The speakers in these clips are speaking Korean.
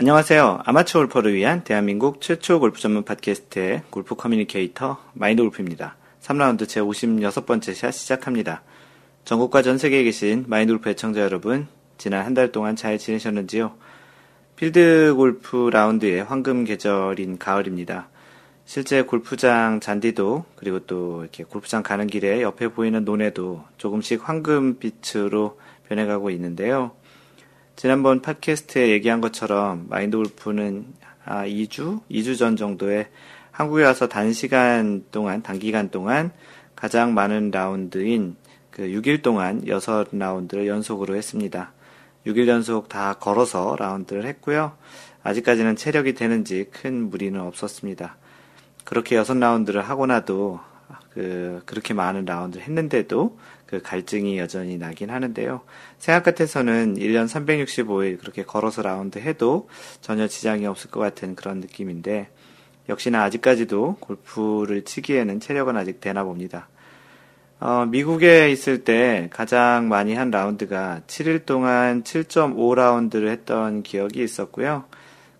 안녕하세요. 아마추어 골퍼를 위한 대한민국 최초 골프 전문 팟캐스트의 골프 커뮤니케이터 마인드 골프입니다. 3라운드 제 56번째 샷 시작합니다. 전국과 전 세계에 계신 마인드 골프 애청자 여러분, 지난 한 달 동안 잘 지내셨는지요? 필드 골프 라운드의 황금 계절인 가을입니다. 실제 골프장 잔디도 그리고 또 이렇게 골프장 가는 길에 옆에 보이는 논에도 조금씩 황금빛으로 변해가고 있는데요. 지난번 팟캐스트에 얘기한 것처럼 마인드 골프는 아, 2주? 2주 전 정도에 한국에 와서 단시간 동안, 단기간 동안 가장 많은 라운드인 그 6일 동안 6라운드를 연속으로 했습니다. 6일 연속 다 걸어서 라운드를 했고요. 아직까지는 체력이 되는지 큰 무리는 없었습니다. 그렇게 6라운드를 하고 나도 그 그렇게 많은 라운드를 했는데도 그 갈증이 여전히 나긴 하는데요. 생각 같아서는 1년 365일 그렇게 걸어서 라운드 해도 전혀 지장이 없을 것 같은 그런 느낌인데 역시나 아직까지도 골프를 치기에는 체력은 아직 되나 봅니다. 어, 미국에 있을 때 가장 많이 한 라운드가 7일 동안 7.5라운드를 했던 기억이 있었고요.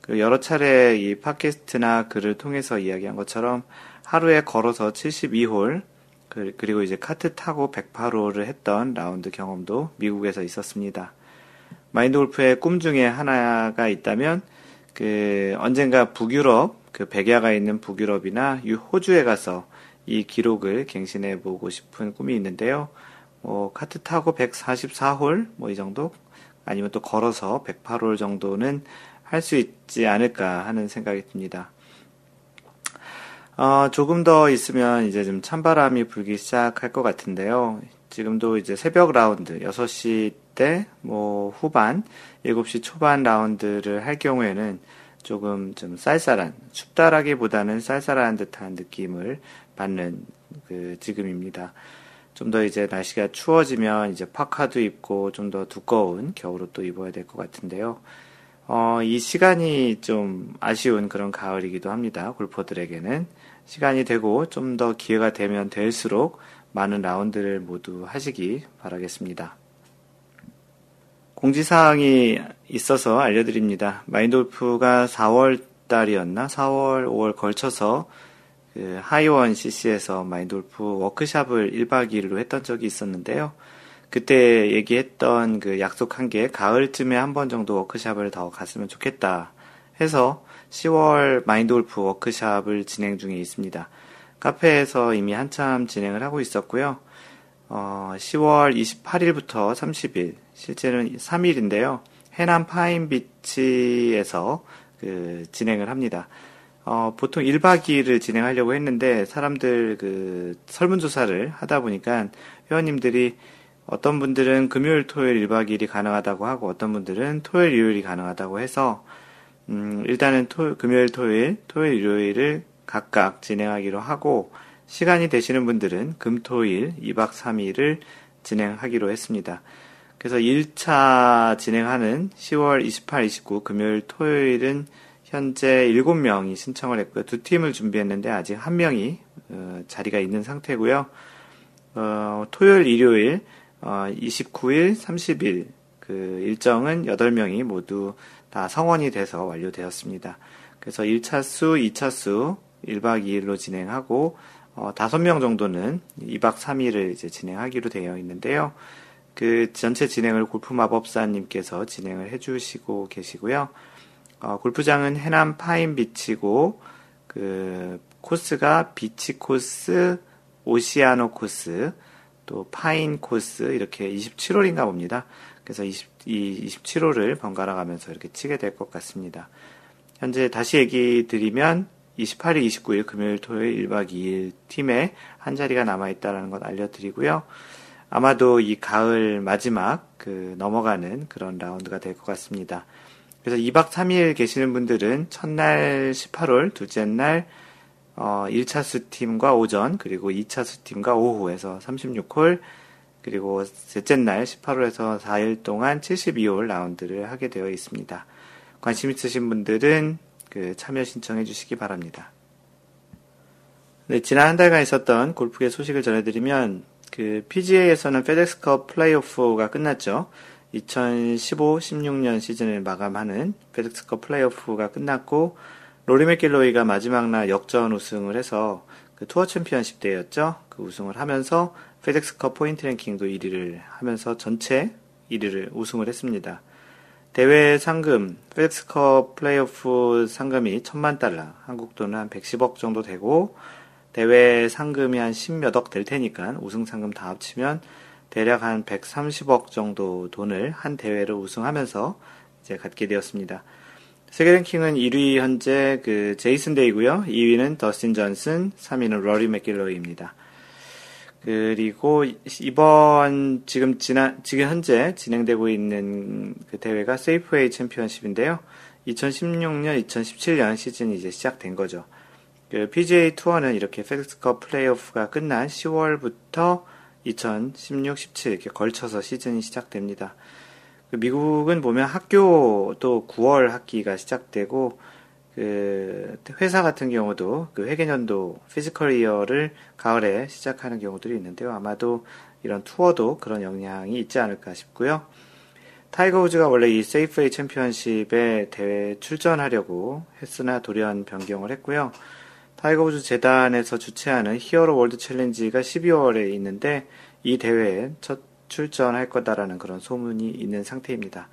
그 여러 차례 이 팟캐스트나 글을 통해서 이야기한 것처럼 하루에 걸어서 72홀, 그, 그리고 이제 카트 타고 108홀을 했던 라운드 경험도 미국에서 있었습니다. 마인드 골프의 꿈 중에 하나가 있다면, 그, 언젠가 북유럽, 그 백야가 있는 북유럽이나 호주에 가서 이 기록을 갱신해 보고 싶은 꿈이 있는데요. 뭐, 카트 타고 144홀, 뭐 이 정도? 아니면 또 걸어서 108홀 정도는 할 수 있지 않을까 하는 생각이 듭니다. 어, 조금 더 있으면 이제 좀 찬바람이 불기 시작할 것 같은데요. 지금도 이제 새벽 라운드, 6시 때, 뭐, 후반, 7시 초반 라운드를 할 경우에는 조금 좀 쌀쌀한, 춥다라기보다는 쌀쌀한 듯한 느낌을 받는 그 지금입니다. 좀 더 이제 날씨가 추워지면 이제 파카도 입고 좀 더 두꺼운 겨울 옷도 입어야 될 것 같은데요. 어, 이 시간이 좀 아쉬운 그런 가을이기도 합니다. 골퍼들에게는. 시간이 되고 좀 더 기회가 되면 될수록 많은 라운드를 모두 하시기 바라겠습니다. 공지사항이 있어서 알려드립니다. 마인돌프가 4월 달이었나? 4월, 5월 걸쳐서 그 하이원 CC에서 마인돌프 워크샵을 1박 2일로 했던 적이 있었는데요. 그때 얘기했던 그 약속한 게 가을쯤에 한 번 정도 워크샵을 더 갔으면 좋겠다 해서 10월 마인드 골프 워크샵을 진행 중에 있습니다. 카페에서 이미 한참 진행을 하고 있었고요. 어, 10월 28일부터 30일, 실제는 3일인데요. 해남 파인비치에서 그 진행을 합니다. 어, 보통 1박 2일을 진행하려고 했는데 사람들 그 설문조사를 하다 보니까 회원님들이 어떤 분들은 금요일, 토요일 1박 2일이 가능하다고 하고 어떤 분들은 토요일, 일요일이 가능하다고 해서 음, 일단은 토, 금요일, 토요일, 토요일, 일요일을 각각 진행하기로 하고 시간이 되시는 분들은 금, 토 일 2박 3일을 진행하기로 했습니다. 그래서 1차 진행하는 10월 28, 29 금요일, 토요일은 현재 7명이 신청을 했고요. 두 팀을 준비했는데 아직 한 명이 어, 자리가 있는 상태고요. 어, 토요일, 일요일, 어, 29일, 30일 그 일정은 8명이 모두 다 성원이 돼서 완료되었습니다. 그래서 1차 수, 2차 수 1박 2일로 진행하고 어, 5명 정도는 2박 3일을 이제 진행하기로 되어 있는데요. 그 전체 진행을 골프 마법사님께서 진행을 해주시고 계시고요. 어, 골프장은 해남 파인 비치고 그 코스가 비치 코스, 오시아노 코스, 또 파인 코스 이렇게 27홀인가 봅니다. 그래서 20, 이 27홀을 번갈아 가면서 이렇게 치게 될 것 같습니다. 현재 다시 얘기 드리면 28일, 29일 금요일, 토요일 1박 2일 팀에 한 자리가 남아 있다는 것 알려드리고요. 아마도 이 가을 마지막 그 넘어가는 그런 라운드가 될 것 같습니다. 그래서 2박 3일 계시는 분들은 첫날 18홀, 둘째 날 어, 1차수 팀과 오전, 그리고 2차수 팀과 오후에서 36홀, 그리고 셋째 날 18홀에서 4일 동안 72홀 라운드를 하게 되어 있습니다. 관심 있으신 분들은 그 참여 신청해 주시기 바랍니다. 네, 지난 한 달간 있었던 골프계 소식을 전해드리면 그 PGA에서는 페덱스컵 플레이오프가 끝났죠. 2015-16년 시즌을 마감하는 페덱스컵 플레이오프가 끝났고 로리 맥길로이가 마지막 날 역전 우승을 해서 그 투어 챔피언십 때였죠. 그 우승을 하면서 페덱스컵 포인트 랭킹도 1위를 하면서 전체 1위를 우승을 했습니다. 대회 상금, 페덱스컵 플레이오프 상금이 천만 달러, 한국 돈은 한 110억 정도 되고 대회 상금이 한 10몇억 될 테니까 우승 상금 다 합치면 대략 한 130억 정도 돈을 한 대회를 우승하면서 이제 갖게 되었습니다. 세계 랭킹은 1위 현재 그 제이슨 데이고요. 2위는 더스틴 존슨, 3위는 로리 맥길로이입니다. 그리고 이번 지금 지난 지금 현재 진행되고 있는 그 대회가 세이프웨이 챔피언십인데요. 2016년, 2017년 시즌이 이제 시작된 거죠. 그 PGA 투어는 이렇게 페덱스컵 플레이오프가 끝난 10월부터 2016, 17 이렇게 걸쳐서 시즌이 시작됩니다. 그 미국은 보면 학교도 9월 학기가 시작되고 그 회사 같은 경우도 그 회계년도 fiscal year를 가을에 시작하는 경우들이 있는데요. 아마도 이런 투어도 그런 영향이 있지 않을까 싶고요. 타이거 우즈가 원래 이 세이프웨이 챔피언십에 대회 출전하려고 했으나 돌연 변경을 했고요. 타이거 우즈 재단에서 주최하는 히어로 월드 챌린지가 12월에 있는데 이 대회에 첫 출전할 거다라는 그런 소문이 있는 상태입니다.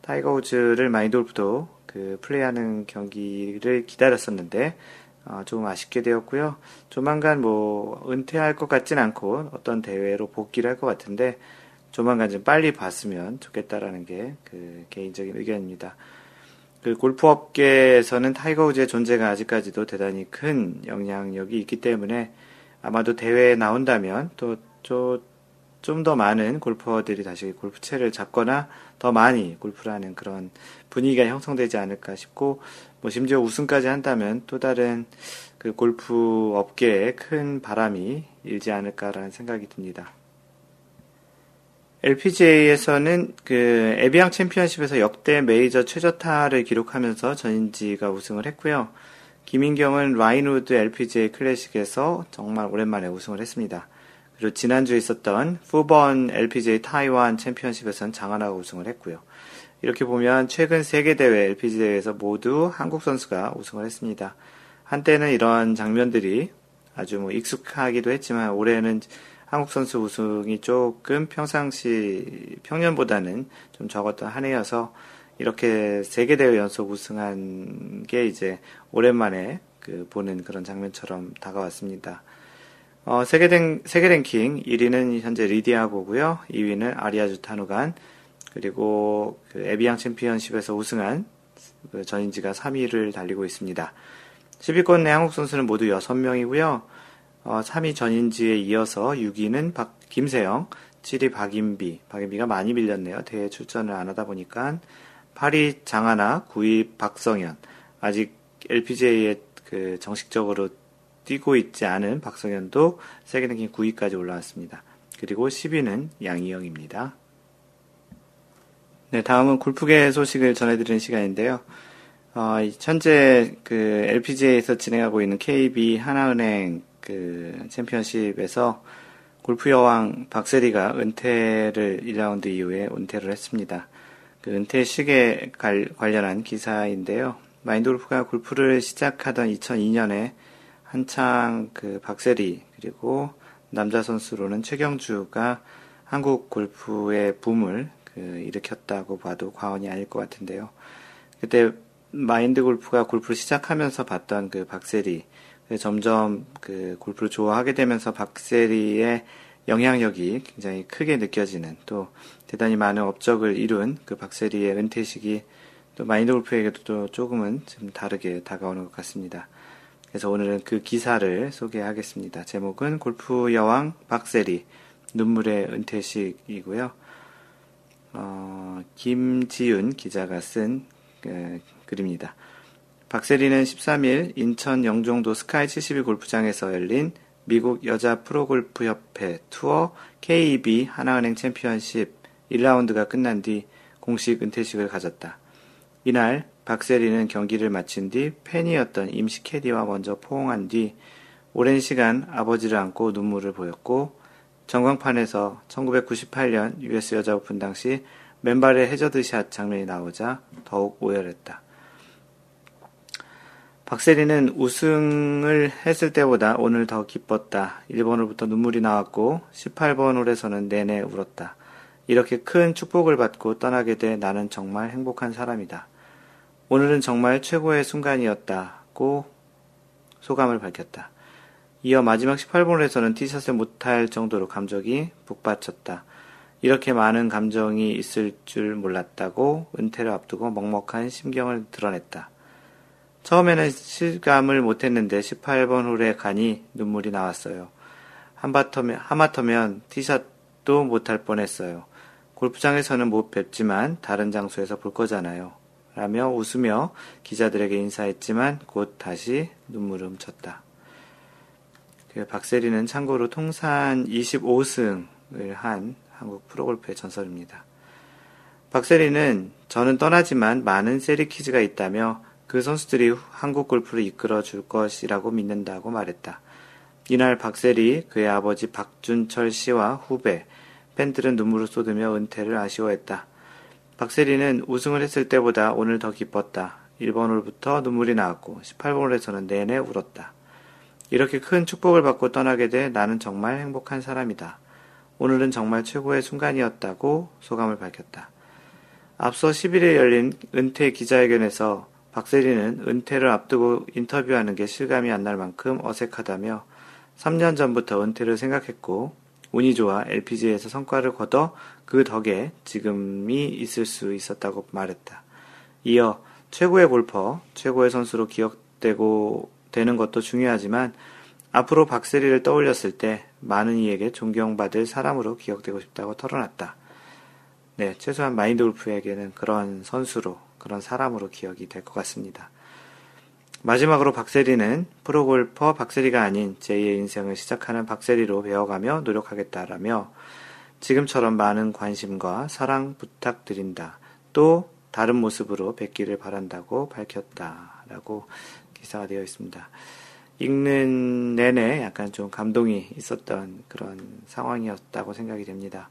타이거 우즈를 마인드 골프도 그 플레이하는 경기를 기다렸었는데 어, 조금 아쉽게 되었고요. 조만간 뭐 은퇴할 것 같진 않고 어떤 대회로 복귀를 할 것 같은데 조만간 좀 빨리 봤으면 좋겠다라는 게 그 개인적인 의견입니다. 그 골프 업계에서는 타이거 우즈의 존재가 아직까지도 대단히 큰 영향력이 있기 때문에 아마도 대회에 나온다면 또 좀 더 많은 골퍼들이 다시 골프채를 잡거나 더 많이 골프를 하는 그런 분위기가 형성되지 않을까 싶고 뭐 심지어 우승까지 한다면 또 다른 그 골프 업계에 큰 바람이 일지 않을까라는 생각이 듭니다. LPGA에서는 그 에비앙 챔피언십에서 역대 메이저 최저타를 기록하면서 전인지가 우승을 했고요. 김인경은 레인우드 LPGA 클래식에서 정말 오랜만에 우승을 했습니다. 그리고 지난주에 있었던 푸본 LPGA 타이완 챔피언십에서는 장하나가 우승을 했고요. 이렇게 보면 최근 세계 대회 LPGA에서 모두 한국 선수가 우승을 했습니다. 한때는 이런 장면들이 아주 뭐 익숙하기도 했지만 올해는 한국 선수 우승이 조금 평상시 평년보다는 좀 적었던 한 해여서 이렇게 세계 대회 연속 우승한 게 이제 오랜만에 그 보는 그런 장면처럼 다가왔습니다. 어, 세계, 랭, 세계 랭킹 1위는 현재 리디아고고요. 2위는 아리아주 타누간 그리고 그 에비앙 챔피언십에서 우승한 그 전인지가 3위를 달리고 있습니다. 10위권 내 한국 선수는 모두 6명이고요. 어, 3위 전인지에 이어서 6위는 박, 김세영, 7위 박인비. 박인비가 많이 밀렸네요. 대회 출전을 안 하다 보니까. 8위 장하나, 9위 박성현. 아직 LPGA에 그 정식적으로 뛰고 있지 않은 박성현도 세계 랭킹 9위까지 올라왔습니다. 그리고 10위는 양희영입니다. 네, 다음은 골프계 소식을 전해드리는 시간인데요. 어, 현재 그 LPGA에서 진행하고 있는 KB 하나은행 그 챔피언십에서 골프 여왕 박세리가 은퇴를 1라운드 이후에 은퇴를 했습니다. 그 은퇴식에 관련한 기사인데요. 마인드 골프가 골프를 시작하던 2002년에 한창 그 박세리 그리고 남자 선수로는 최경주가 한국 골프의 붐을 그 일으켰다고 봐도 과언이 아닐 것 같은데요. 그때 마인드 골프가 골프를 시작하면서 봤던 그 박세리 점점 그 골프를 좋아하게 되면서 박세리의 영향력이 굉장히 크게 느껴지는 또 대단히 많은 업적을 이룬 그 박세리의 은퇴식이 또 마인드 골프에게도 또 조금은 좀 다르게 다가오는 것 같습니다. 그래서 오늘은 그 기사를 소개하겠습니다. 제목은 골프 여왕 박세리 눈물의 은퇴식이고요. 어, 김지윤 기자가 쓴 그, 글입니다. 박세리는 13일 인천 영종도 스카이 72 골프장에서 열린 미국 여자 프로골프 협회 투어 KEB 하나은행 챔피언십 1라운드가 끝난 뒤 공식 은퇴식을 가졌다. 이날 박세리는 경기를 마친 뒤 팬이었던 임시 캐디와 먼저 포옹한 뒤 오랜 시간 아버지를 안고 눈물을 보였고 전광판에서 1998년 US 여자 오픈 당시 맨발에 해저드샷 장면이 나오자 더욱 오열했다. 박세리는 우승을 했을 때보다 오늘 더 기뻤다. 1번 홀부터 눈물이 나왔고 18번 홀에서는 내내 울었다. 이렇게 큰 축복을 받고 떠나게 돼 나는 정말 행복한 사람이다. 오늘은 정말 최고의 순간이었다고 소감을 밝혔다. 이어 마지막 18번에서는 티샷을 못할 정도로 감정이 북받쳤다. 이렇게 많은 감정이 있을 줄 몰랐다고 은퇴를 앞두고 먹먹한 심경을 드러냈다. 처음에는 실감을 못했는데 18번 홀에 가니 눈물이 나왔어요. 한바터면, 하마터면 티샷도 못할 뻔했어요. 골프장에서는 못 뵙지만 다른 장소에서 볼 거잖아요. 라며 웃으며 기자들에게 인사했지만 곧 다시 눈물을 훔쳤다. 그 박세리는 참고로 통산 25승을 한 한국 프로골프의 전설입니다. 박세리는 저는 떠나지만 많은 세리 퀴즈가 있다며 그 선수들이 한국 골프를 이끌어 줄 것이라고 믿는다고 말했다. 이날 박세리, 그의 아버지 박준철 씨와 후배, 팬들은 눈물을 쏟으며 은퇴를 아쉬워했다. 박세리는 우승을 했을 때보다 오늘 더 기뻤다. 1번 홀부터 눈물이 나왔고 18번 홀에서는 내내 울었다. 이렇게 큰 축복을 받고 떠나게 돼 나는 정말 행복한 사람이다. 오늘은 정말 최고의 순간이었다고 소감을 밝혔다. 앞서 10일에 열린 은퇴 기자회견에서 박세리는 은퇴를 앞두고 인터뷰하는 게 실감이 안 날 만큼 어색하다며 3년 전부터 은퇴를 생각했고 운이 좋아 LPGA에서 성과를 거둬 그 덕에 지금이 있을 수 있었다고 말했다. 이어 최고의 골퍼, 최고의 선수로 기억되고 되는 것도 중요하지만 앞으로 박세리를 떠올렸을 때 많은 이에게 존경받을 사람으로 기억되고 싶다고 털어놨다. 네, 최소한 마인드 골프에게는 그런 선수로 그런 사람으로 기억이 될 것 같습니다. 마지막으로 박세리는 프로골퍼 박세리가 아닌 제2의 인생을 시작하는 박세리로 배워가며 노력하겠다라며 지금처럼 많은 관심과 사랑 부탁드린다. 또 다른 모습으로 뵙기를 바란다고 밝혔다. 라고 기사가 되어 있습니다. 읽는 내내 약간 좀 감동이 있었던 그런 상황이었다고 생각이 됩니다.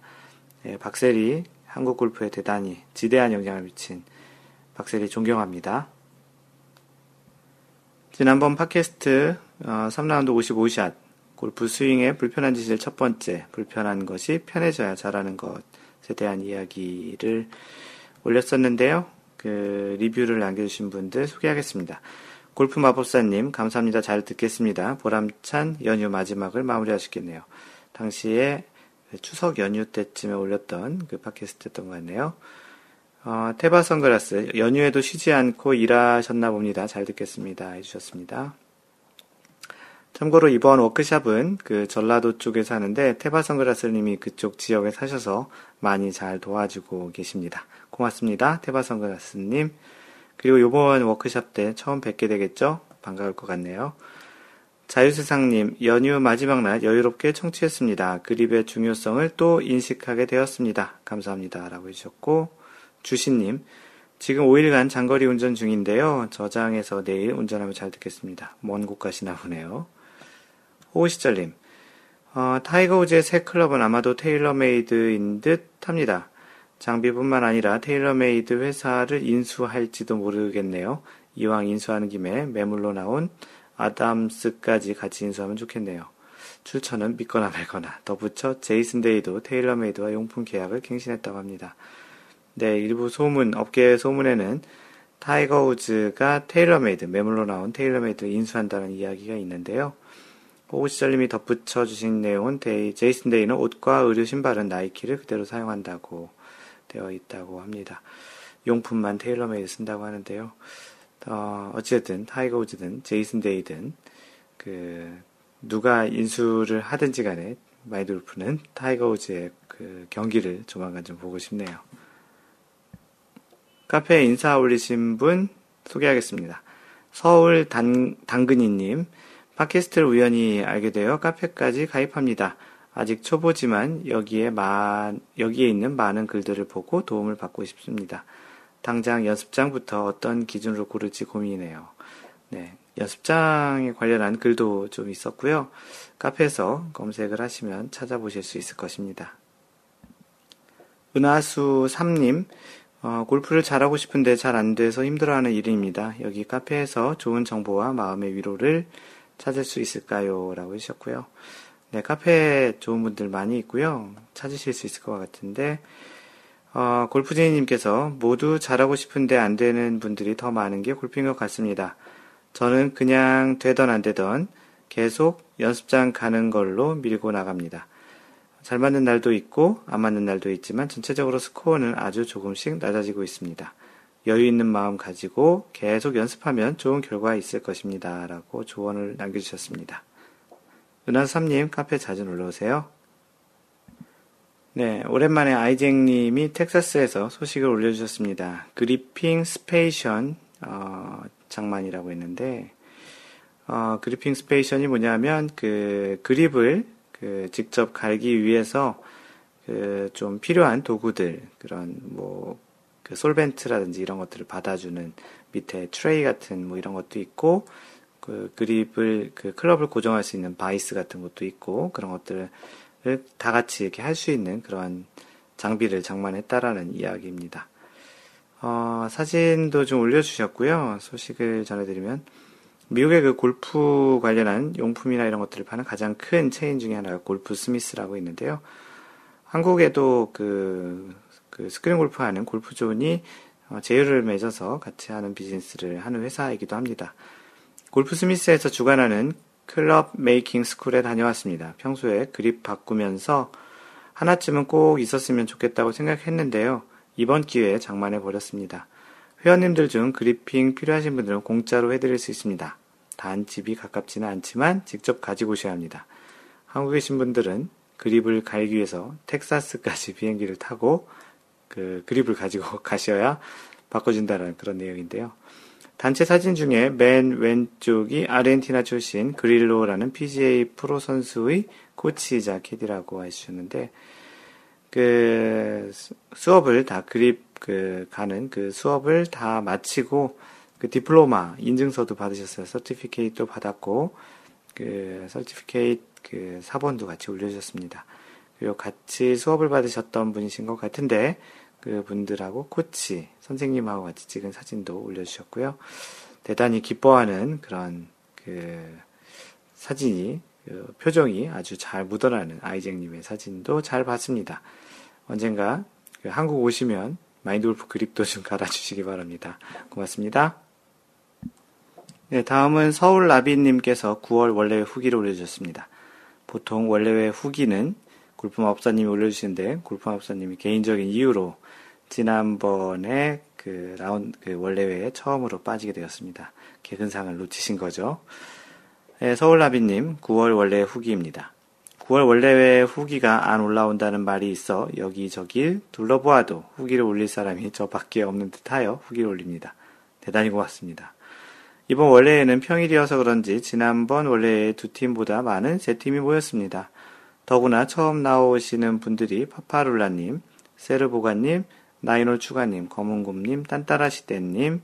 예, 박세리 한국 골프에 대단히 지대한 영향을 미친 박세리 존경합니다. 지난번 팟캐스트 어, 3라운드 55샷 골프 스윙의 불편한 짓을 첫 번째 불편한 것이 편해져야 잘하는 것에 대한 이야기를 올렸었는데요. 그 리뷰를 남겨주신 분들 소개하겠습니다. 골프 마법사님 감사합니다. 잘 듣겠습니다. 보람찬 연휴 마지막을 마무리하시겠네요. 당시에 추석 연휴 때쯤에 올렸던 그 팟캐스트였던 것 같네요. 어, 테바 선글라스 연휴에도 쉬지 않고 일하셨나 봅니다. 잘 듣겠습니다. 해주셨습니다. 참고로 이번 워크샵은 그 전라도 쪽에 사는데 테바 선글라스님이 그쪽 지역에 사셔서 많이 잘 도와주고 계십니다. 고맙습니다. 테바 선글라스님. 그리고 이번 워크샵 때 처음 뵙게 되겠죠? 반가울 것 같네요. 자유세상님, 연휴 마지막 날 여유롭게 청취했습니다. 그립의 중요성을 또 인식하게 되었습니다. 감사합니다. 라고 해주셨고, 주신님, 지금 5일간 장거리 운전 중인데요. 저장해서 내일 운전하면 잘 듣겠습니다. 먼 곳 가시나 보네요. 호시절님, 어, 타이거 우즈의 새 클럽은 아마도 테일러메이드인 듯 합니다. 장비뿐만 아니라 테일러메이드 회사를 인수할지도 모르겠네요. 이왕 인수하는 김에 매물로 나온 아담스까지 같이 인수하면 좋겠네요. 출처는 믿거나 말거나 덧붙여 제이슨 데이도 테일러메이드와 용품 계약을 갱신했다고 합니다. 네, 일부 소문, 업계 소문에는 타이거 우즈가 테일러메이드, 매물로 나온 테일러메이드를 인수한다는 이야기가 있는데요. 호시절님이 덧붙여 주신 내용은 데이, 제이슨 데이는 옷과 의류 신발은 나이키를 그대로 사용한다고 되어 있다고 합니다. 용품만 테일러메이드 쓴다고 하는데요. 어, 어찌됐든 타이거 우즈든 제이슨 데이든 그 누가 인수를 하든지 간에 마인드 골프는 타이거 우즈의 그 경기를 조만간 좀 보고 싶네요. 카페에 인사 올리신 분 소개하겠습니다. 서울 단, 당근이님, 팟캐스트를 우연히 알게 되어 카페까지 가입합니다. 아직 초보지만 여기에 마, 여기에 있는 많은 글들을 보고 도움을 받고 싶습니다. 당장 연습장부터 어떤 기준으로 고를지 고민이네요. 네. 연습장에 관련한 글도 좀 있었고요. 카페에서 검색을 하시면 찾아보실 수 있을 것입니다. 은하수 3님, 어, 골프를 잘하고 싶은데 잘 안 돼서 힘들어하는 일입니다. 여기 카페에서 좋은 정보와 마음의 위로를 찾을 수 있을까요? 라고 해주셨고요. 네, 카페에 좋은 분들 많이 있고요. 찾으실 수 있을 것 같은데, 어, 골프제이님께서 모두 잘하고 싶은데 안 되는 분들이 더 많은 게 골프인 것 같습니다. 저는 그냥 되던 안 되던 계속 연습장 가는 걸로 밀고 나갑니다. 잘 맞는 날도 있고 안 맞는 날도 있지만 전체적으로 스코어는 아주 조금씩 낮아지고 있습니다. 여유 있는 마음 가지고 계속 연습하면 좋은 결과 있을 것입니다. 라고 조언을 남겨주셨습니다. 은하삼님 카페 자주 놀러오세요. 네, 오랜만에 아이쟁님이 텍사스에서 소식을 올려주셨습니다. gripping station 어, 장만이라고 했는데 어, gripping station이 뭐냐면 그 그립을 그 직접 갈기 위해서 그 좀 필요한 도구들 그런 뭐 그 솔벤트라든지 이런 것들을 받아주는 밑에 트레이 같은 뭐 이런 것도 있고 그 그립을 그 클럽을 고정할 수 있는 바이스 같은 것도 있고 그런 것들을 다 같이 이렇게 할 수 있는 그런 장비를 장만했다라는 이야기입니다. 어, 사진도 좀 올려주셨고요. 소식을 전해드리면 미국의 그 골프 관련한 용품이나 이런 것들을 파는 가장 큰 체인 중에 하나가 골프 스미스라고 있는데요. 한국에도 그, 그 스크린 골프 하는 골프존이 어, 제휴를 맺어서 같이 하는 비즈니스를 하는 회사이기도 합니다. 골프 스미스에서 주관하는 club making school에 다녀왔습니다. 평소에 그립 바꾸면서 하나쯤은 꼭 있었으면 좋겠다고 생각했는데요. 이번 기회에 장만해 버렸습니다. 회원님들 중 그리핑 필요하신 분들은 공짜로 해드릴 수 있습니다. 단 집이 가깝지는 않지만 직접 가지고 오셔야 합니다. 한국에 계신 분들은 그립을 갈기 위해서 텍사스까지 비행기를 타고 그 그립을 가지고 가셔야 바꿔준다는 그런 내용인데요. 단체 사진 중에 맨 왼쪽이 아르헨티나 출신 그릴로라는 PGA 프로 선수의 코치이자 캐디라고 해주셨는데 그 수업을 다 그립 그 가는 그 수업을 다 마치고 그 디플로마 인증서도 받으셨어요. 서티피케이트도 받았고 그 서티피케이트 그 사본도 같이 올려주셨습니다. 그리고 같이 수업을 받으셨던 분이신 것 같은데 그 분들하고 코치 선생님하고 같이 찍은 사진도 올려주셨고요. 대단히 기뻐하는 그런 그 사진이 그 표정이 아주 잘 묻어나는 아이쟁님의 사진도 잘 봤습니다. 언젠가 그 한국 오시면 마인드골프 그립도 좀 갈아주시기 바랍니다. 고맙습니다. 네, 다음은 서울 라비님께서 9월 원래회 후기를 올려주셨습니다. 보통 원래회 후기는 골프마법사님이 올려주시는데 골프마법사님이 개인적인 이유로 지난번에 그 라운 그 원래회에 처음으로 빠지게 되었습니다. 개근상을 놓치신 거죠. 네, 서울라비님 9월 원래 후기입니다. 9월 원래회 후기가 안 올라온다는 말이 있어 여기저기 둘러보아도 후기를 올릴 사람이 저밖에 없는 듯하여 후기를 올립니다. 대단히 고맙습니다. 이번 원래에는 평일이어서 그런지 지난번 원래의 두 팀보다 많은 세 팀이 모였습니다. 더구나 처음 나오시는 분들이 파파룰라님, 세르보가님, 나이놀 추가님, 검은곰님, 딴따라시대님,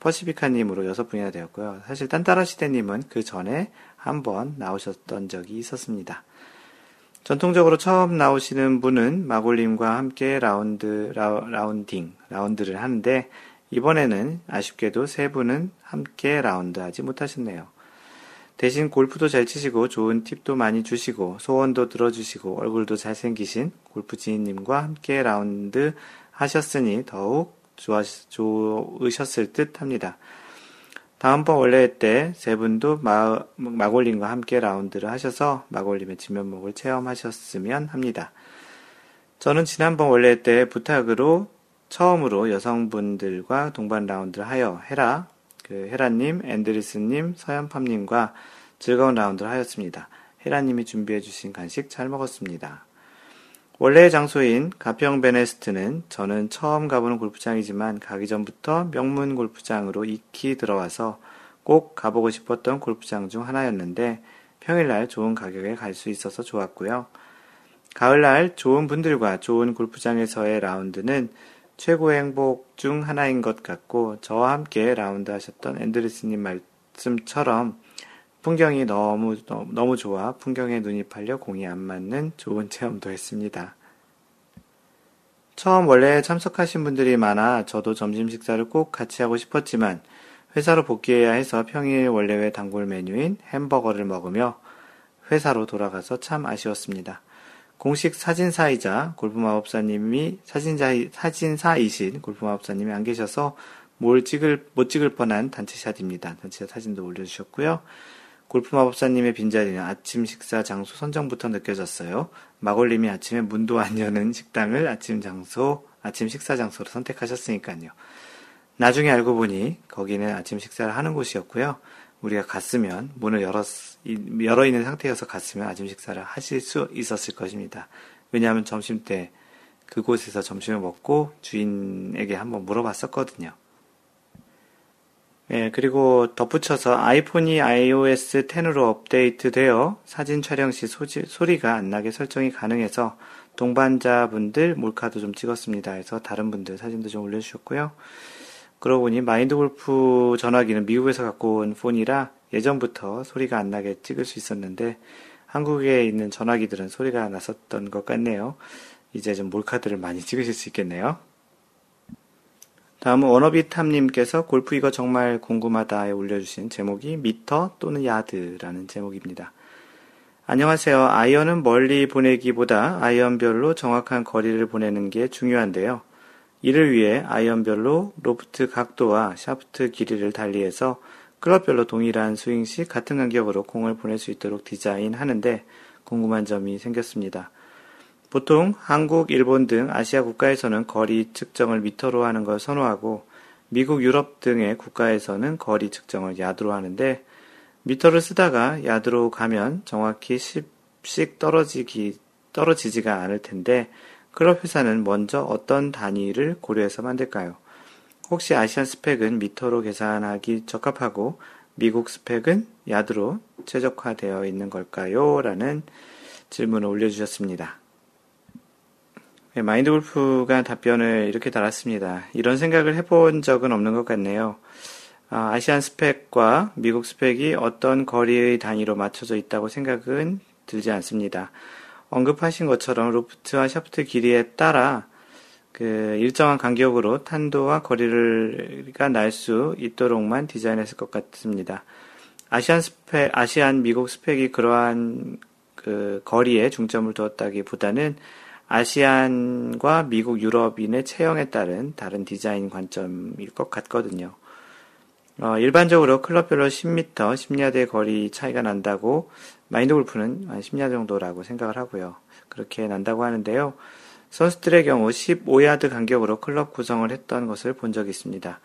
퍼시피카님으로 여섯 분이나 되었고요. 사실 딴따라시대님은 그 전에 한 번 나오셨던 적이 있었습니다. 전통적으로 처음 나오시는 분은 마골님과 함께 라운드, 라, 라운딩, 라운드를 하는데 이번에는 아쉽게도 세 분은 함께 라운드 하지 못하셨네요. 대신 골프도 잘 치시고 좋은 팁도 많이 주시고 소원도 들어주시고 얼굴도 잘생기신 골프 지인님과 함께 라운드 하셨으니 더욱 좋으셨을 듯 합니다. 다음번 원래 때세 분도 마, 마골님과 함께 라운드를 하셔서 마골님의 진면목을 체험하셨으면 합니다. 저는 지난번 원래 때 부탁으로 처음으로 여성분들과 동반 라운드를 하여 헤라, 그 헤라님, 앤드리스님, 서연팜님과 즐거운 라운드를 하였습니다. 헤라님이 준비해주신 간식 잘 먹었습니다. 원래의 장소인 가평 베네스트는 저는 처음 가보는 골프장이지만 가기 전부터 명문 골프장으로 익히 들어와서 꼭 가보고 싶었던 골프장 중 하나였는데 평일날 좋은 가격에 갈 수 있어서 좋았고요. 가을날 좋은 분들과 좋은 골프장에서의 라운드는 최고의 행복 중 하나인 것 같고 저와 함께 라운드 하셨던 앤드리스님 말씀처럼 풍경이 너무 너무 좋아 풍경에 눈이 팔려 공이 안 맞는 좋은 체험도 했습니다. 처음 원래 참석하신 분들이 많아 저도 점심 식사를 꼭 같이 하고 싶었지만 회사로 복귀해야 해서 평일 원래회 단골 메뉴인 햄버거를 먹으며 회사로 돌아가서 참 아쉬웠습니다. 공식 사진사이자 골프마법사님이 사진자, 사진사이신 골프마법사님이 안 계셔서 뭘 찍을, 못 찍을 뻔한 단체샷입니다. 단체샷 사진도 올려주셨고요. 골프 마법사님의 빈자리는 아침 식사 장소 선정부터 느껴졌어요. 마골님이 아침에 문도 안 여는 식당을 아침 장소, 아침 식사 장소로 선택하셨으니까요. 나중에 알고 보니 거기는 아침 식사를 하는 곳이었고요. 우리가 갔으면 문을 열었, 열어 있는 상태여서 갔으면 아침 식사를 하실 수 있었을 것입니다. 왜냐하면 점심 때 그곳에서 점심을 먹고 주인에게 한번 물어봤었거든요. 예, 그리고 덧붙여서 아이폰이 iOS 10으로 업데이트되어 사진 촬영 시 소지, 소리가 안 나게 설정이 가능해서 동반자분들 몰카도 좀 찍었습니다. 해서 다른 분들 사진도 좀 올려주셨고요. 그러고 보니 마인드 골프 전화기는 미국에서 갖고 온 폰이라 예전부터 소리가 안 나게 찍을 수 있었는데 한국에 있는 전화기들은 소리가 났었던 것 같네요. 이제 좀 몰카들을 많이 찍으실 수 있겠네요. 다음은 워너비탐님께서 골프 이거 정말 궁금하다에 올려주신 제목이 미터 또는 야드라는 제목입니다. 안녕하세요. 아이언은 멀리 보내기보다 아이언별로 정확한 거리를 보내는 게 중요한데요. 이를 위해 아이언별로 로프트 각도와 샤프트 길이를 달리해서 클럽별로 동일한 스윙 시 같은 간격으로 공을 보낼 수 있도록 디자인하는데 궁금한 점이 생겼습니다. 보통 한국, 일본 등 아시아 국가에서는 거리 측정을 미터로 하는 걸 선호하고 미국, 유럽 등의 국가에서는 거리 측정을 야드로 하는데 미터를 쓰다가 야드로 가면 정확히 10씩 떨어지기, 떨어지지가 않을 텐데 클럽 회사는 먼저 어떤 단위를 고려해서 만들까요? 혹시 아시안 스펙은 미터로 계산하기 적합하고 미국 스펙은 야드로 최적화되어 있는 걸까요? 라는 질문을 올려주셨습니다. 네, 마인드 골프가 답변을 이렇게 달았습니다. 이런 생각을 해본 적은 없는 것 같네요. 아, 시안 스펙과 미국 스펙이 어떤 거리의 단위로 맞춰져 있다고 생각은 들지 않습니다. 언급하신 것처럼 로프트와 샤프트 길이에 따라 그 일정한 간격으로 탄도와 거리가 날 수 있도록만 디자인했을 것 같습니다. Asian 스펙, Asian 미국 스펙이 그러한 그 거리에 중점을 두었다기보다는 Asian과 미국 유럽인의 체형에 따른 다른 디자인 관점일 것 같거든요. 어, 일반적으로 클럽별로 10m, 10야드의 거리 차이가 난다고 마인드 골프는 한 10야드 정도라고 생각을 하고요. 그렇게 난다고 하는데요. 선수들의 경우 15야드 간격으로 클럽 구성을 했던 것을 본 적이 있습니다.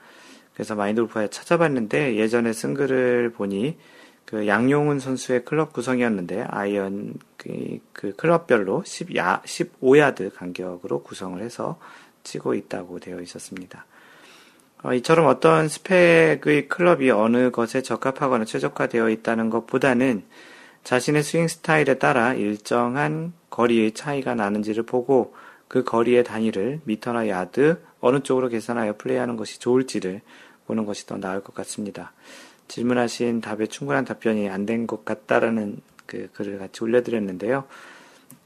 그래서 마인드 골프에 찾아봤는데 예전에 쓴 글을 보니 그 양용은 선수의 클럽 구성이었는데 아이언 그, 그 클럽별로 10야, 15야드 간격으로 구성을 해서 치고 있다고 되어 있었습니다. 어, 이처럼 어떤 스펙의 클럽이 어느 것에 적합하거나 최적화되어 있다는 것보다는 자신의 스윙 스타일에 따라 일정한 거리의 차이가 나는지를 보고 그 거리의 단위를 미터나 야드 어느 쪽으로 계산하여 플레이하는 것이 좋을지를 보는 것이 더 나을 것 같습니다. 질문하신 답에 충분한 답변이 안 된 것 같다라는 그 글을 같이 올려드렸는데요.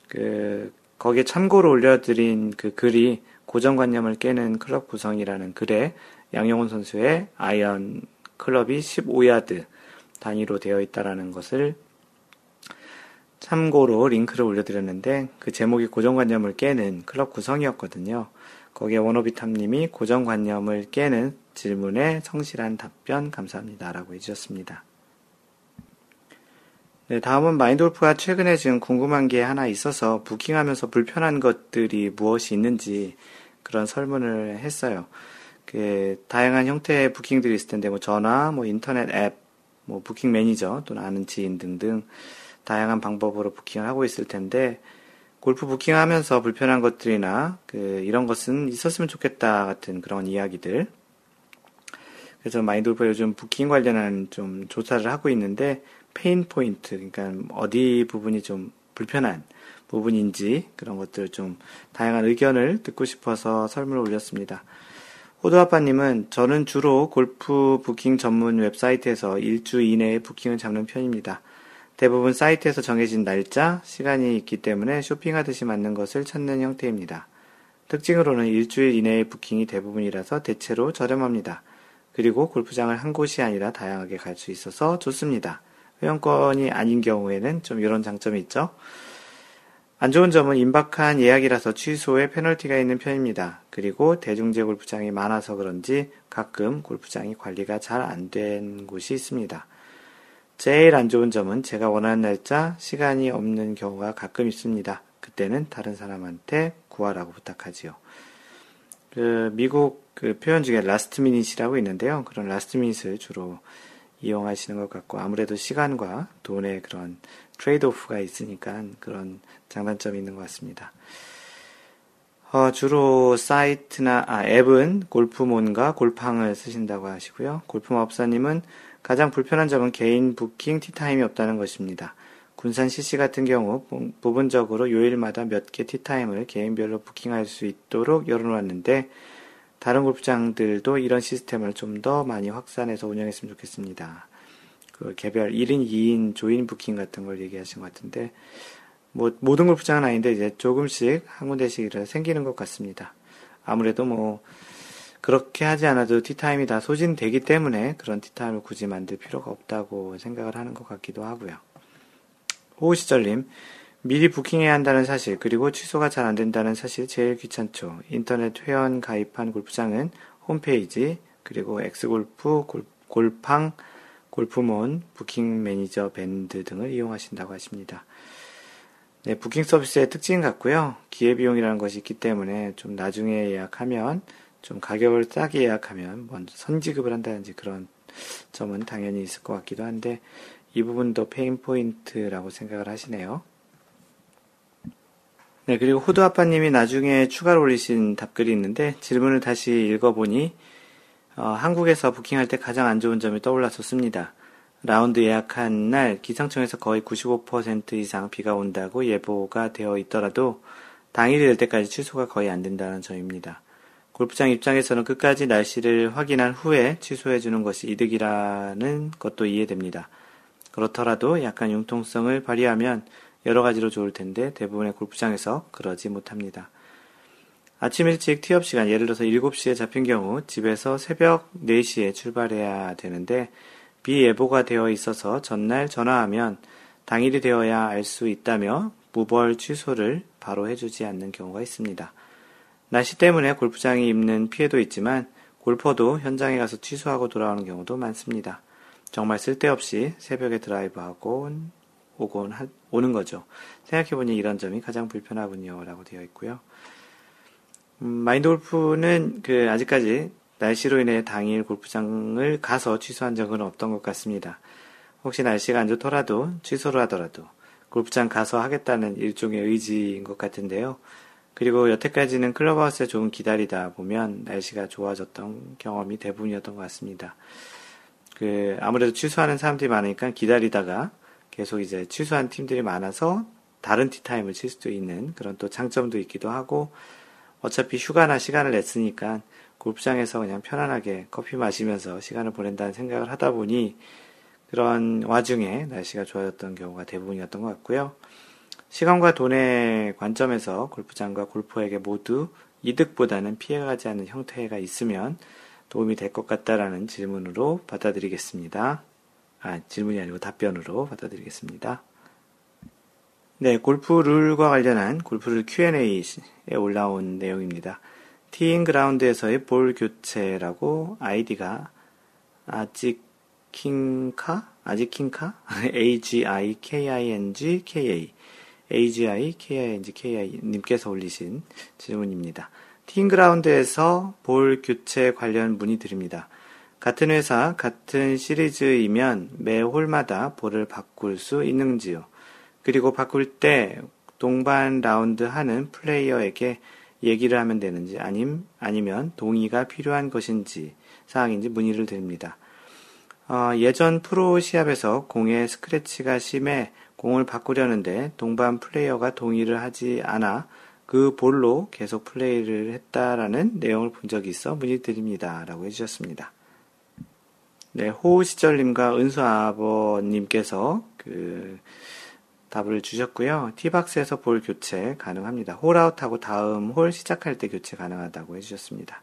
그 거기에 참고로 올려드린 그 글이 고정관념을 깨는 클럽 구성이라는 글에 양용은 선수의 아이언 클럽이 15야드 단위로 되어 있다라는 것을 참고로 링크를 올려드렸는데 그 제목이 고정관념을 깨는 클럽 구성이었거든요. 거기에 원오비탐님이 고정관념을 깨는 질문에 성실한 답변 감사합니다. 라고 해주셨습니다. 네, 다음은 마인돌프가 최근에 지금 궁금한 게 하나 있어서 부킹하면서 불편한 것들이 무엇이 있는지 그런 설문을 했어요. 그 다양한 형태의 부킹들이 있을 텐데 뭐 전화, 뭐 인터넷 앱, 뭐 부킹 매니저 또는 아는 지인 등등 다양한 방법으로 부킹을 하고 있을 텐데 골프 부킹하면서 불편한 것들이나 그 이런 것은 있었으면 좋겠다 같은 그런 이야기들 그래서 마인드 골프 요즘 부킹 관련한 좀 조사를 하고 있는데 pain point, 그러니까 어디 부분이 좀 불편한 부분인지 그런 것들 좀 다양한 의견을 듣고 싶어서 설문을 올렸습니다. 호두아빠님은 저는 주로 골프 부킹 전문 웹사이트에서 일주 이내에 부킹을 잡는 편입니다. 대부분 사이트에서 정해진 날짜, 시간이 있기 때문에 쇼핑하듯이 맞는 것을 찾는 형태입니다. 특징으로는 일주일 이내의 부킹이 대부분이라서 대체로 저렴합니다. 그리고 골프장을 한 곳이 아니라 다양하게 갈 수 있어서 좋습니다. 회원권이 아닌 경우에는 좀 이런 장점이 있죠. 안 좋은 점은 임박한 예약이라서 취소에 페널티가 있는 편입니다. 그리고 대중제 골프장이 많아서 그런지 가끔 골프장이 관리가 잘 안 된 곳이 있습니다. 제일 안 좋은 점은 제가 원하는 날짜, 시간이 없는 경우가 가끔 있습니다. 그때는 다른 사람한테 구하라고 부탁하지요. 그 미국 그 표현 중에 last minute이라고 있는데요. 그런 last minute을 주로 이용하시는 것 같고 아무래도 시간과 돈의 그런 trade off가 있으니까 그런 장단점이 있는 것 같습니다. 어, 주로 사이트나 아, 앱은 골프몬과 골팡을 쓰신다고 하시고요. 골프마법사님은 가장 불편한 점은 개인 부킹 티타임이 없다는 것입니다. 군산 CC 같은 경우 부분적으로 요일마다 몇 개 티타임을 개인별로 부킹할 수 있도록 열어놓았는데 다른 골프장들도 이런 시스템을 좀 더 많이 확산해서 운영했으면 좋겠습니다. 그 개별 1인, 2인 조인 부킹 같은 걸 얘기하신 것 같은데 뭐 모든 골프장은 아닌데 이제 조금씩 한 군데씩 생기는 것 같습니다. 아무래도 뭐 그렇게 하지 않아도 티타임이 다 소진되기 때문에 그런 티타임을 굳이 만들 필요가 없다고 생각을 하는 것 같기도 하고요. 호우시절님, 미리 부킹해야 한다는 사실, 그리고 취소가 잘 안 된다는 사실 제일 귀찮죠. 인터넷 회원 가입한 골프장은 홈페이지, 그리고 엑스골프, 골, 골팡, 골프몬, 부킹 매니저 밴드 등을 이용하신다고 하십니다. 네, 부킹 서비스의 특징 같고요. 기회비용이라는 것이 있기 때문에 좀 나중에 예약하면 좀 가격을 싸게 예약하면 먼저 선지급을 한다든지 그런 점은 당연히 있을 것 같기도 한데 이 부분도 pain point라고 생각을 하시네요. 네, 그리고 호두 아빠님이 나중에 추가로 올리신 답글이 있는데 질문을 다시 읽어보니 어, 한국에서 부킹할 때 가장 안 좋은 점이 떠올랐었습니다. 라운드 예약한 날 기상청에서 거의 95% 이상 비가 온다고 예보가 되어 있더라도 당일이 될 때까지 취소가 거의 안 된다는 점입니다. 골프장 입장에서는 끝까지 날씨를 확인한 후에 취소해 주는 것이 이득이라는 것도 이해됩니다. 그렇더라도 약간 융통성을 발휘하면 여러 가지로 좋을 텐데 대부분의 골프장에서 그러지 못합니다. 아침 일찍 티업 시간, 예를 들어서 7시에 잡힌 경우 집에서 새벽 4시에 출발해야 되는데 비예보가 되어 있어서 전날 전화하면 당일이 되어야 알 수 있다며 무벌 취소를 바로 해주지 않는 경우가 있습니다. 날씨 때문에 골프장이 입는 피해도 있지만 골퍼도 현장에 가서 취소하고 돌아오는 경우도 많습니다. 정말 쓸데없이 새벽에 드라이브하고 오곤 하, 오는 거죠. 생각해보니 이런 점이 가장 불편하군요. 라고 되어 있고요. 음, 마인드 골프는 그 아직까지 날씨로 인해 당일 골프장을 가서 취소한 적은 없던 것 같습니다. 혹시 날씨가 안 좋더라도 취소를 하더라도 골프장 가서 하겠다는 일종의 의지인 것 같은데요. 그리고 여태까지는 클럽하우스에 조금 기다리다 보면 날씨가 좋아졌던 경험이 대부분이었던 것 같습니다. 그 아무래도 취소하는 사람들이 많으니까 기다리다가 계속 이제 취소한 팀들이 많아서 다른 티타임을 칠 수도 있는 그런 또 장점도 있기도 하고 어차피 휴가나 시간을 냈으니까 골프장에서 그냥 편안하게 커피 마시면서 시간을 보낸다는 생각을 하다 보니 그런 와중에 날씨가 좋아졌던 경우가 대부분이었던 것 같고요. 시간과 돈의 관점에서 골프장과 골퍼에게 모두 이득보다는 피해가지 않는 형태가 있으면 도움이 될 것 같다라는 질문으로 받아들이겠습니다. 아, 질문이 아니고 답변으로 받아들이겠습니다. 네, 골프 룰과 관련한 골프 룰 Q&A에 올라온 내용입니다. 티인 그라운드에서의 볼 교체라고 아이디가 아지킹카? 아지킹카? A-G-I-K-I-N-G-K-A AGI-KING-KI 님께서 올리신 질문입니다. 팀그라운드에서 볼 교체 관련 문의드립니다. 같은 회사, 같은 시리즈이면 매 홀마다 볼을 바꿀 수 있는지요? 그리고 바꿀 때 동반 라운드 하는 플레이어에게 얘기를 하면 되는지 아님, 아니면 동의가 필요한 것인지 사항인지 문의를 드립니다. 어, 예전 프로 시합에서 공의 스크래치가 심해 공을 바꾸려는데 동반 플레이어가 동의를 하지 않아 그 볼로 계속 플레이를 했다라는 내용을 본 적이 있어 문의드립니다. 라고 해주셨습니다. 네, 호우 시절님과 은수 아버님께서 그 답을 주셨고요. 티박스에서 볼 교체 가능합니다. 홀아웃하고 다음 홀 시작할 때 교체 가능하다고 해주셨습니다.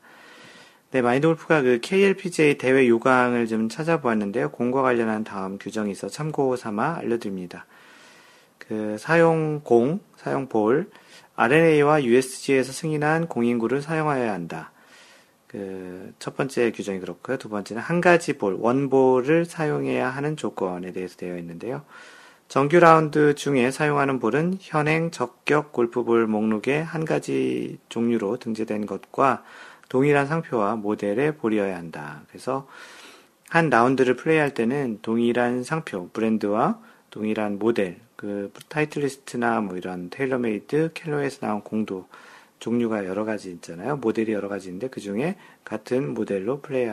네, 마인드 골프가 그 KLPGA 대회 요강을 좀 찾아보았는데요. 공과 관련한 다음 규정이 있어 참고 삼아 알려드립니다. 그 사용 공, 사용 볼, RNA와 USG에서 승인한 공인구를 사용하여야 한다. 그 첫 번째 규정이 그렇고요. 두 번째는 한 가지 볼, 원볼을 사용해야 하는 조건에 대해서 되어 있는데요. 정규 라운드 중에 사용하는 볼은 현행 적격 골프볼 목록에 한 가지 종류로 등재된 것과 동일한 상표와 모델의 볼이어야 한다. 그래서 한 라운드를 플레이할 때는 동일한 상표, 브랜드와 동일한 모델, 그 타이틀리스트나 뭐 이런 테일러메이드, 캘러웨이에서 나온 공도 종류가 여러 가지 있잖아요. 모델이 여러 가지 있는데 그 중에 같은 모델로 플레이,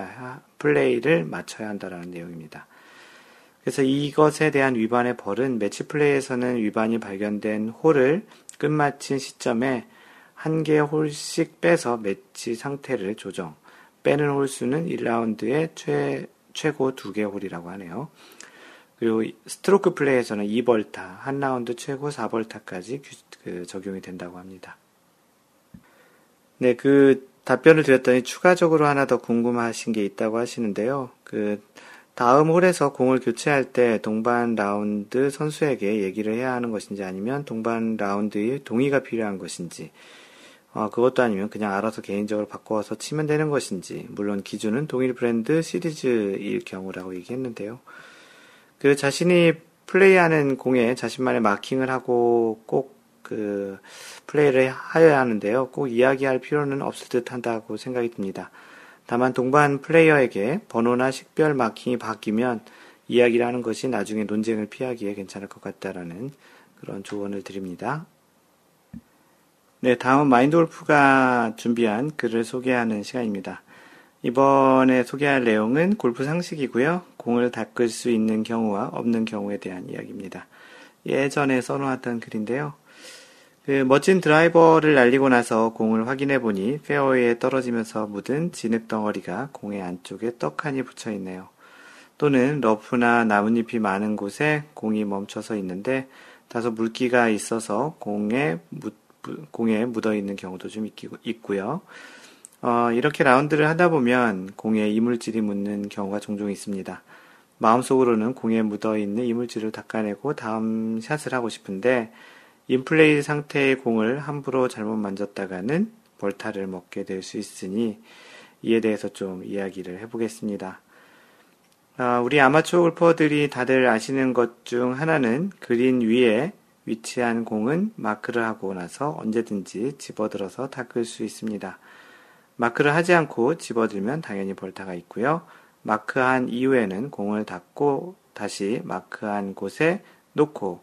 플레이를 맞춰야 한다라는 내용입니다. 그래서 이것에 대한 위반의 벌은 매치 플레이에서는 위반이 발견된 홀을 끝마친 시점에 한 개 홀씩 빼서 매치 상태를 조정. 빼는 홀수는 1라운드에 최, 최고 두 개 홀이라고 하네요. 그리고 스트로크 플레이에서는 2벌타, 한 라운드 최고 4벌타까지 그 적용이 된다고 합니다. 네, 그 답변을 드렸더니 추가적으로 하나 더 궁금하신 게 있다고 하시는데요. 그 다음 홀에서 공을 교체할 때 동반 라운드 선수에게 얘기를 해야 하는 것인지 아니면 동반 라운드의 동의가 필요한 것인지 어, 그것도 아니면 그냥 알아서 개인적으로 바꿔서 치면 되는 것인지 물론 기준은 동일 브랜드 시리즈일 경우라고 얘기했는데요. 그 자신이 플레이하는 공에 자신만의 마킹을 하고 꼭 그 플레이를 하여야 하는데요. 꼭 이야기할 필요는 없을 듯 한다고 생각이 듭니다. 다만 동반 플레이어에게 번호나 식별 마킹이 바뀌면 이야기를 하는 것이 나중에 논쟁을 피하기에 괜찮을 것 같다라는 그런 조언을 드립니다. 네, 다음 마인드 골프가 준비한 글을 소개하는 시간입니다. 이번에 소개할 내용은 골프 상식이고요. 공을 닦을 수 있는 경우와 없는 경우에 대한 이야기입니다. 예전에 써놓았던 글인데요. 그 멋진 드라이버를 날리고 나서 공을 확인해 보니 페어웨이에 떨어지면서 묻은 진흙 덩어리가 공의 안쪽에 떡하니 붙여 있네요. 또는 러프나 나뭇잎이 많은 곳에 공이 멈춰서 있는데 다소 물기가 있어서 공에 묻, 공에 묻어 있는 경우도 좀 있고요. 어, 이렇게 라운드를 하다 보면 공에 이물질이 묻는 경우가 종종 있습니다. 마음속으로는 공에 묻어 있는 이물질을 닦아내고 다음 샷을 하고 싶은데 인플레이 상태의 공을 함부로 잘못 만졌다가는 벌타를 먹게 될 수 있으니 이에 대해서 좀 이야기를 해보겠습니다. 아, 우리 아마추어 골퍼들이 다들 아시는 것 중 하나는 그린 위에 위치한 공은 마크를 하고 나서 언제든지 집어들어서 닦을 수 있습니다. 마크를 하지 않고 집어들면 당연히 벌타가 있고요. 마크한 이후에는 공을 닦고 다시 마크한 곳에 놓고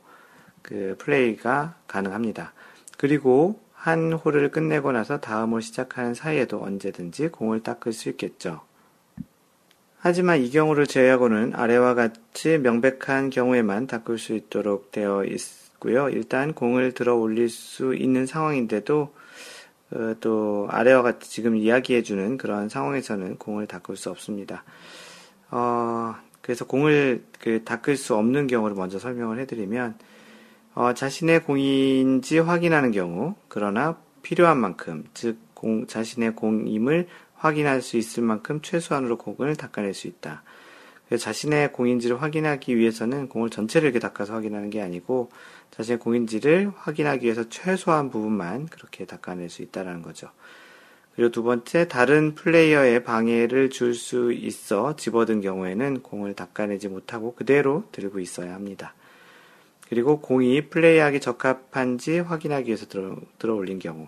그 플레이가 가능합니다. 그리고 한 홀을 끝내고 나서 다음 홀 시작하는 사이에도 언제든지 공을 닦을 수 있겠죠. 하지만 이 경우를 제외하고는 아래와 같이 명백한 경우에만 닦을 수 있도록 되어 있고요. 일단 공을 들어 올릴 수 있는 상황인데도 어, 또 아래와 같이 지금 이야기해주는 그런 상황에서는 공을 닦을 수 없습니다. 어, 그래서 공을 그 닦을 수 없는 경우를 먼저 설명을 해드리면 어, 자신의 공인지 확인하는 경우, 그러나 필요한 만큼, 즉, 공, 자신의 공임을 확인할 수 있을 만큼 최소한으로 공을 닦아낼 수 있다. 자신의 공인지를 확인하기 위해서는 공을 전체를 이렇게 닦아서 확인하는 게 아니고 자신의 공인지를 확인하기 위해서 최소한 부분만 그렇게 닦아낼 수 있다는 거죠. 그리고 두 번째, 다른 플레이어의 방해를 줄 수 있어 집어든 경우에는 공을 닦아내지 못하고 그대로 들고 있어야 합니다. 그리고 공이 플레이하기 적합한지 확인하기 위해서 들어, 들어 올린 경우.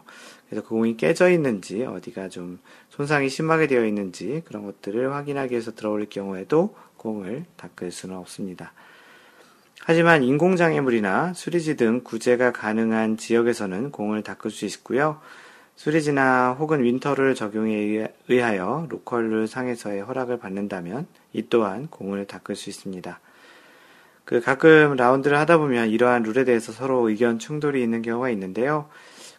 그래서 그 공이 깨져 있는지, 어디가 좀 손상이 심하게 되어 있는지, 그런 것들을 확인하기 위해서 들어 올릴 경우에도 공을 닦을 수는 없습니다. 하지만 인공장애물이나 수리지 등 구제가 가능한 지역에서는 공을 닦을 수 있고요. 수리지나 혹은 winter rule 적용에 의하여 로컬룰 상에서의 허락을 받는다면 이 또한 공을 닦을 수 있습니다. 그 가끔 라운드를 하다 보면 이러한 룰에 대해서 서로 의견 충돌이 있는 경우가 있는데요.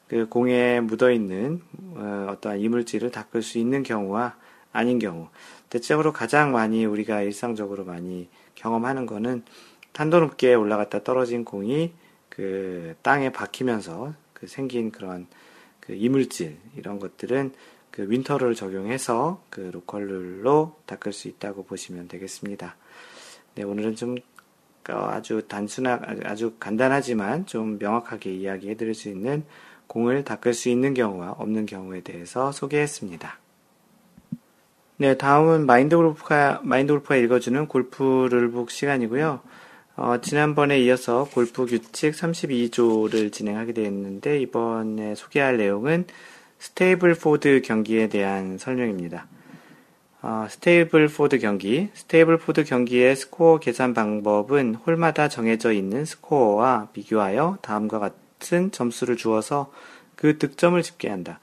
그 공에 묻어 있는 어, 떠한 이물질을 닦을 수 있는 경우와 아닌 경우. 대체적으로 가장 많이 우리가 일상적으로 많이 경험하는 거는 탄도 높게 올라갔다 떨어진 공이 그 땅에 박히면서 그 생긴 그런 그 이물질 이런 것들은 그 윈터를 적용해서 그 로컬룰로 닦을 수 있다고 보시면 되겠습니다. 네, 오늘은 좀 어, 아주 단순한 아주 간단하지만 좀 명확하게 이야기해 드릴 수 있는 공을 닦을 수 있는 경우와 없는 경우에 대해서 소개했습니다. 네, 다음은 마인드 골프가, 마인드 골프가 읽어주는 골프 룰북 시간이고요. 어, 지난번에 이어서 골프 규칙 32조를 진행하게 되었는데, 이번에 소개할 내용은 Stableford 경기에 대한 설명입니다. 어, Stableford 경기. Stableford 경기의 스코어 계산 방법은 홀마다 정해져 있는 스코어와 비교하여 다음과 같은 점수를 주어서 그 득점을 집계한다.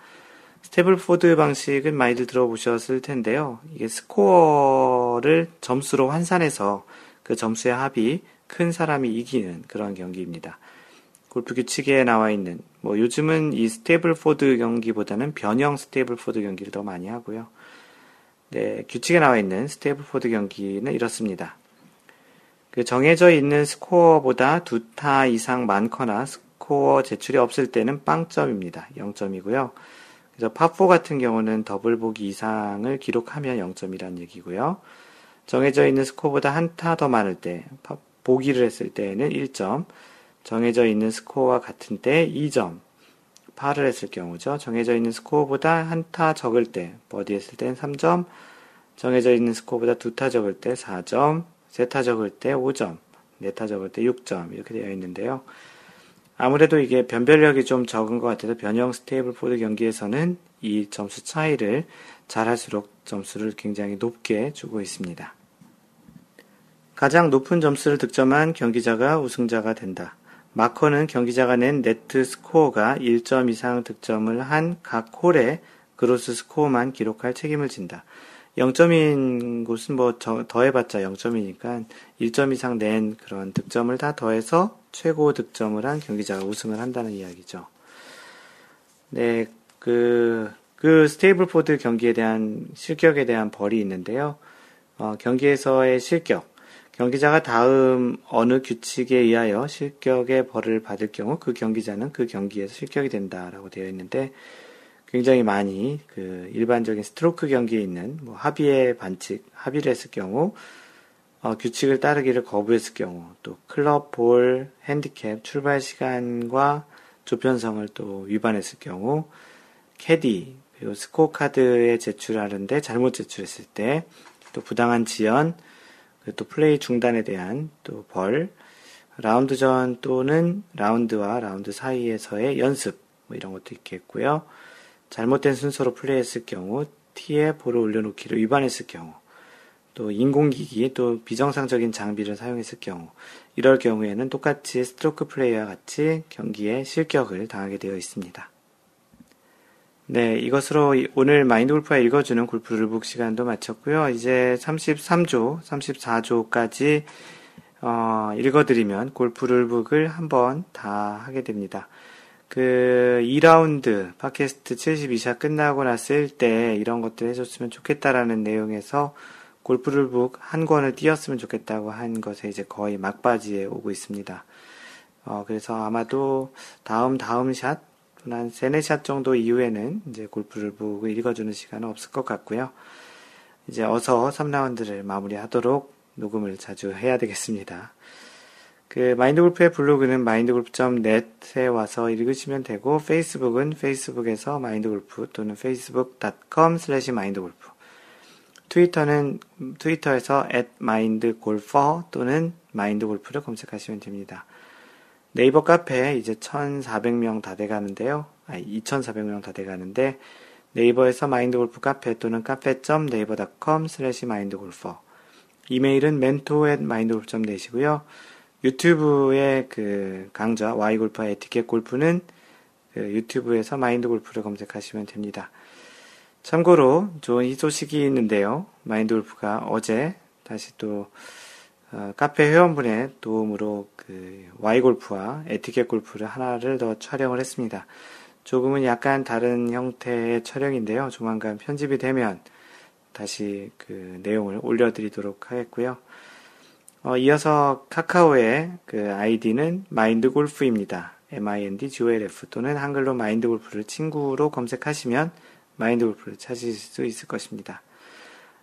Stableford 방식은 많이들 들어보셨을 텐데요. 이게 스코어를 점수로 환산해서 그 점수의 합이 큰 사람이 이기는 그런 경기입니다. 골프 규칙에 나와 있는 뭐 요즘은 이 Stableford 경기보다는 변형 Stableford 경기를 더 많이 하고요. 네, 규칙에 나와 있는 Stableford 경기는 이렇습니다. 그 정해져 있는 스코어보다 두 타 이상 많거나 스코어 제출이 없을 때는 빵점입니다. 0점이고요. 그래서 파4 같은 경우는 더블 보기 이상을 기록하면 0점이라는 얘기고요. 정해져 있는 스코어보다 한 타 더 많을 때, 보기를 했을 때에는 1점, 정해져 있는 스코어와 같은 때 2점, 파를 했을 경우죠. 정해져 있는 스코어보다 한 타 적을 때, 버디 했을 때는 3점, 정해져 있는 스코어보다 두 타 적을 때 4점, 세 타 적을 때 5점, 네 타 적을 때 6점, 이렇게 되어 있는데요. 아무래도 이게 변별력이 좀 적은 것 같아서 변형 Stableford 경기에서는 이 점수 차이를 잘할수록 점수를 굉장히 높게 주고 있습니다. 가장 높은 점수를 득점한 경기자가 우승자가 된다. 마커는 경기자가 낸 네트 스코어가 1점 이상 득점을 한 각 홀에 그로스 스코어만 기록할 책임을 진다. 0점인 곳은 뭐 더해봤자 0점이니까 1점 이상 낸 그런 득점을 다 더해서 최고 득점을 한 경기자가 우승을 한다는 이야기죠. 네, 그, 그 Stableford 경기에 대한 실격에 대한 벌이 있는데요. 어, 경기에서의 실격. 경기자가 다음 어느 규칙에 의하여 실격의 벌을 받을 경우 그 경기자는 그 경기에서 실격이 된다라고 되어 있는데 굉장히 많이 그 일반적인 스트로크 경기에 있는 뭐 합의의 반칙, 합의를 했을 경우 어, 규칙을 따르기를 거부했을 경우, 또 클럽, 볼, 핸디캡, 출발 시간과 조편성을 또 위반했을 경우, 캐디, 그리고 스코어 카드에 제출하는데 잘못 제출했을 때, 또 부당한 지연, 또 플레이 중단에 대한 또 벌, 라운드 전 또는 라운드와 라운드 사이에서의 연습, 뭐 이런 것도 있겠고요. 잘못된 순서로 플레이했을 경우, 티에 볼을 올려놓기를 위반했을 경우, 또 인공기기 또 비정상적인 장비를 사용했을 경우 이럴 경우에는 똑같이 스트로크 플레이와 같이 경기에 실격을 당하게 되어 있습니다. 네, 이것으로 오늘 마인드 골프가 읽어주는 골프 룰북 시간도 마쳤고요. 이제 33조, 34조까지 어, 읽어드리면 골프 룰북을 한번 다 하게 됩니다. 그 2라운드 팟캐스트 72샷 끝나고 났을 때 이런 것들 해줬으면 좋겠다라는 내용에서 골프 룰북 한 권을 띄었으면 좋겠다고 한 것에 이제 거의 막바지에 오고 있습니다. 어, 그래서 아마도 다음 다음 샷, 한 세네 샷 정도 이후에는 이제 골프룰북을 읽어주는 시간은 없을 것 같고요. 이제 어서 3라운드를 마무리하도록 녹음을 자주 해야 되겠습니다. 그 마인드 골프의 블로그는 mindgolf.net에 와서 읽으시면 되고 페이스북은 페이스북에서 마인드 골프 또는 facebook.com slash 마인드골프 트위터는 트위터에서 @mindgolfer 또는 mindgolf를 검색하시면 됩니다. 네이버 카페 이제 1,400명 다 돼가는데요. 아니 2,400명 다 돼가는데 네이버에서 마인드골프 카페 또는 cafe.naver.com slash mindgolfer 이메일은 mentor@mindgolf.net이고요. 유튜브의 그 강좌 Y골프와 에티켓 골프는 그 유튜브에서 마인드골프를 검색하시면 됩니다. 참고로 좋은 이 소식이 있는데요. 마인드골프가 어제 다시 또 어, 카페 회원분의 도움으로 그 Y골프와 에티켓 골프를 하나를 더 촬영을 했습니다. 조금은 약간 다른 형태의 촬영인데요. 조만간 편집이 되면 다시 그 내용을 올려드리도록 하겠고요. 어, 이어서 카카오의 그 아이디는 마인드골프입니다. M-I-N-D-G-O-L-F 또는 한글로 마인드골프를 친구로 검색하시면 마인드골프를 찾으실 수 있을 것입니다.